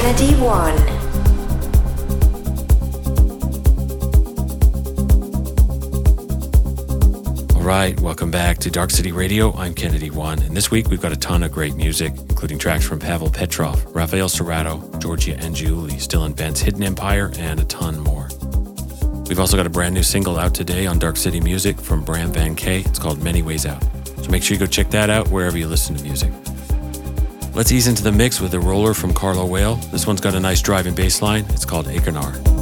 Kennedy One. All right, welcome back to Dark City Radio. I'm Kennedy One, and this week we've got a ton of great music, including tracks from Pavel Petrov, Rafael Cerato, Georgia and Julie, Stil & Bense Hidden Empire, and a ton more. We've also got a brand new single out today on Dark City Music from Bram Van K. It's called Many Ways Out. So make sure you go check that out wherever you listen to music. Let's ease into the mix with a roller from Carlo Whale. This one's got a nice driving bass line. It's called Achernar.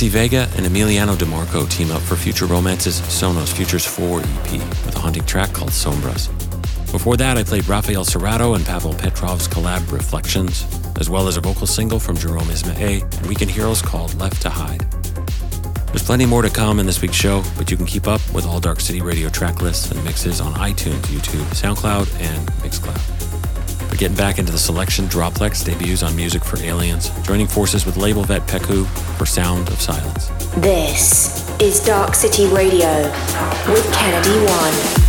Maxi Vega and Emiliano Demarco team up for Future Romance's Sonos Futures 4 EP with a haunting track called Sombras. Before that, I played Rafael Cerato and Pavel Petrov's collab Reflections, as well as a vocal single from Jerome Isma-Ae and Weekend Heroes called Left to Hide. There's plenty more to come in this week's show, but you can keep up with all Dark City Radio track lists and mixes on iTunes, YouTube, SoundCloud, and Mixcloud. Getting back into the selection. Droplex debuts on Music for Aliens, joining forces with label vet Peku for Sound of Silence. This is Dark City Radio with Kennedy One.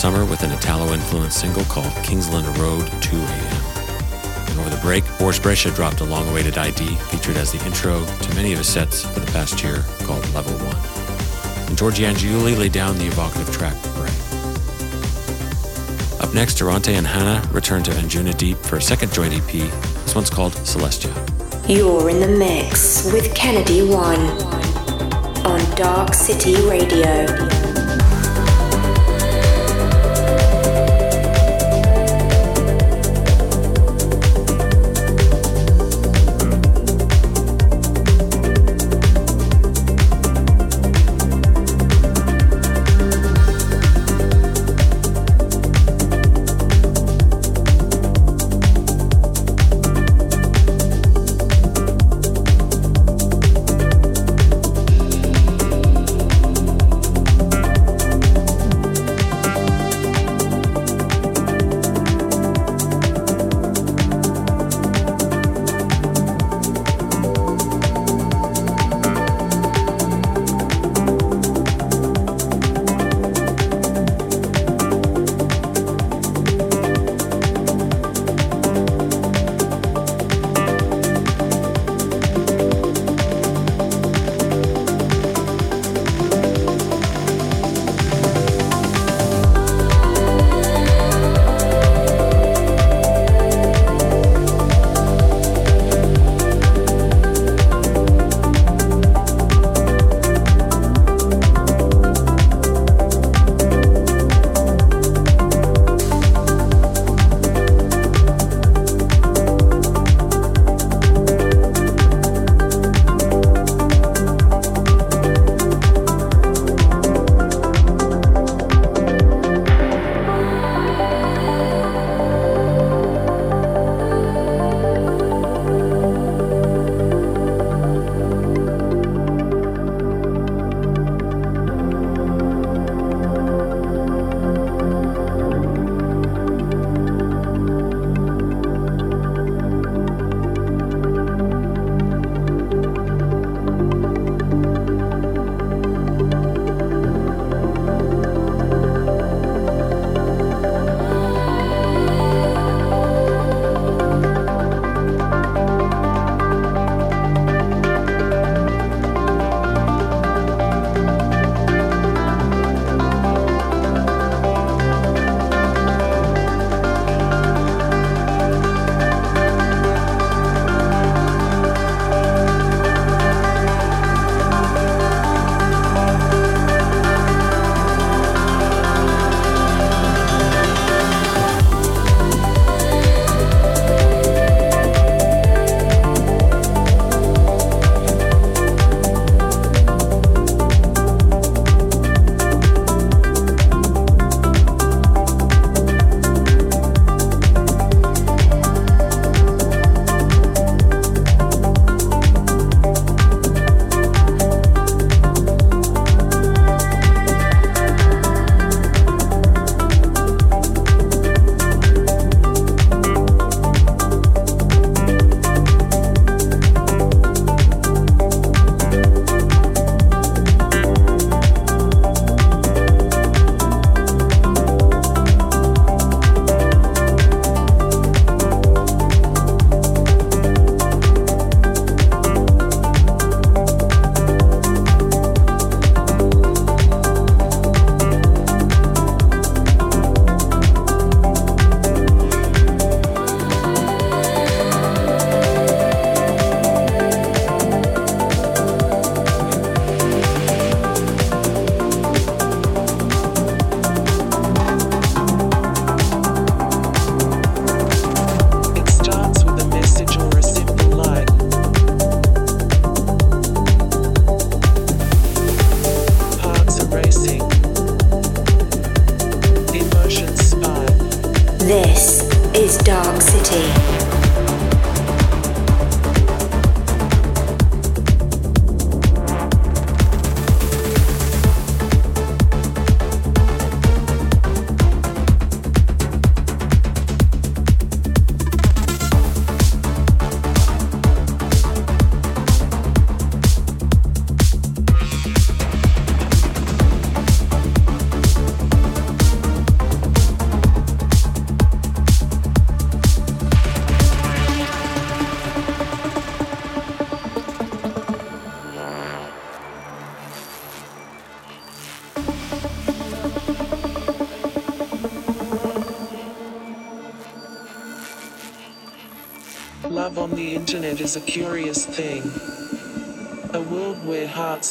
Summer with an Italo-influenced single called Kingsland Road 2 AM. And over the break, Boris Brejcha dropped a long-awaited ID featured as the intro to many of his sets for the past year called Level 1. And Giorgia Angiuli laid down the evocative track. Up Up next, Durante and HANA return to Anjunadeep for a second joint EP. This one's called Celestia. You're in the mix with Kennedy One on Dark City Radio.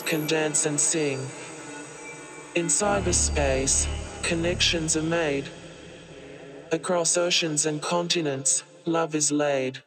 Can dance and sing. In cyberspace, connections are made. Across oceans and continents, love is laid.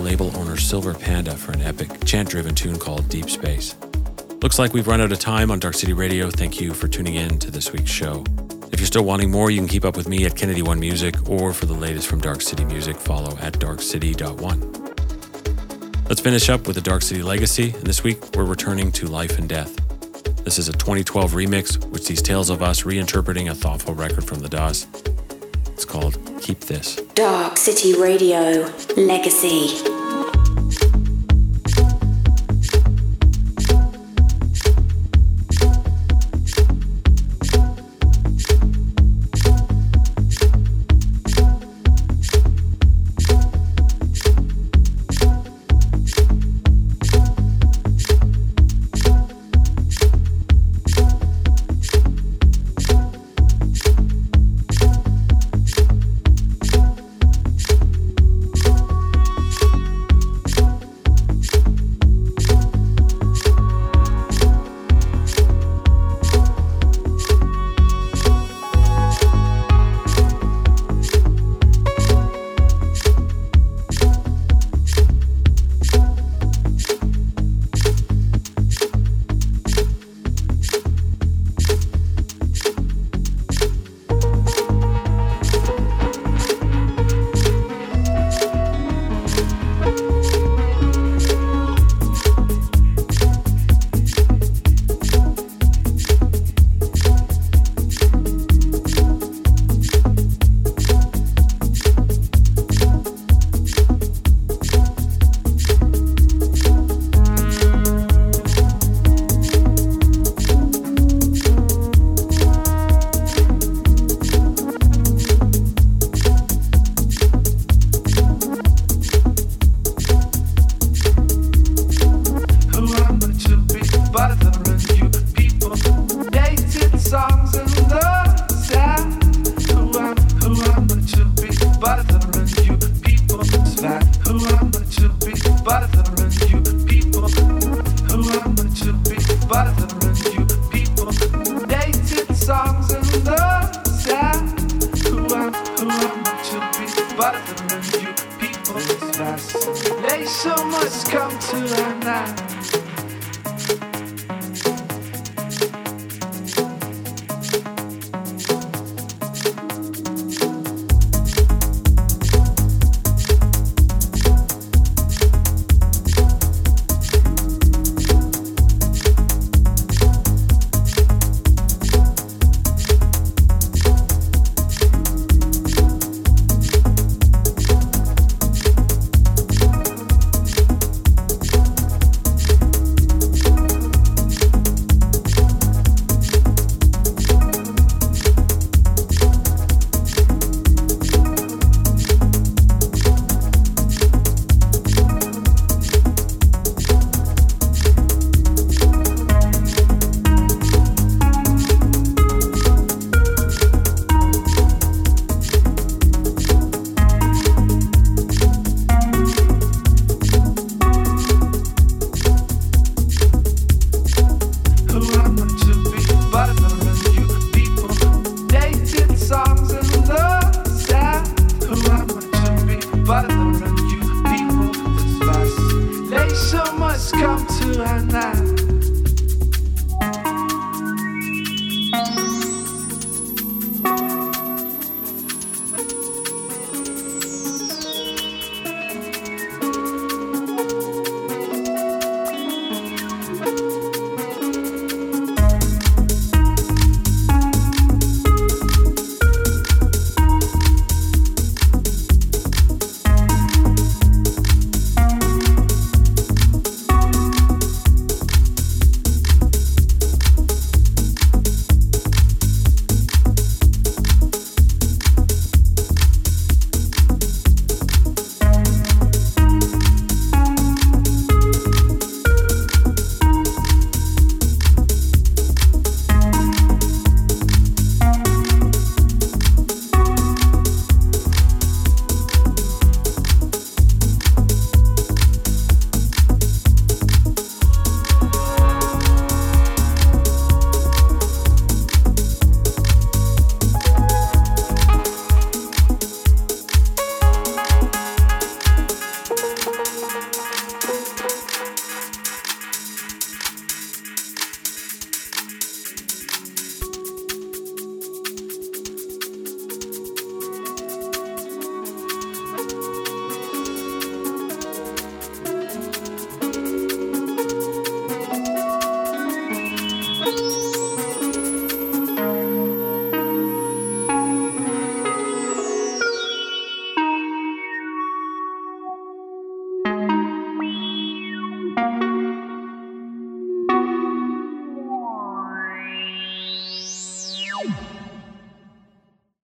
Label owner Silver Panda for an epic chant driven tune called Deep Space. Looks like we've run out of time on Dark City Radio. Thank you for tuning in to this week's show. If you're still wanting more, you can keep up with me at Kennedy One Music, or for the latest from Dark City Music, follow at darkcity.one. Let's finish up with the Dark City legacy, and this week we're returning to Life and Death. This is a 2012 remix, which sees tales of us reinterpreting a thoughtful record from the Das. It's called Keep This. Dark City Radio Legacy.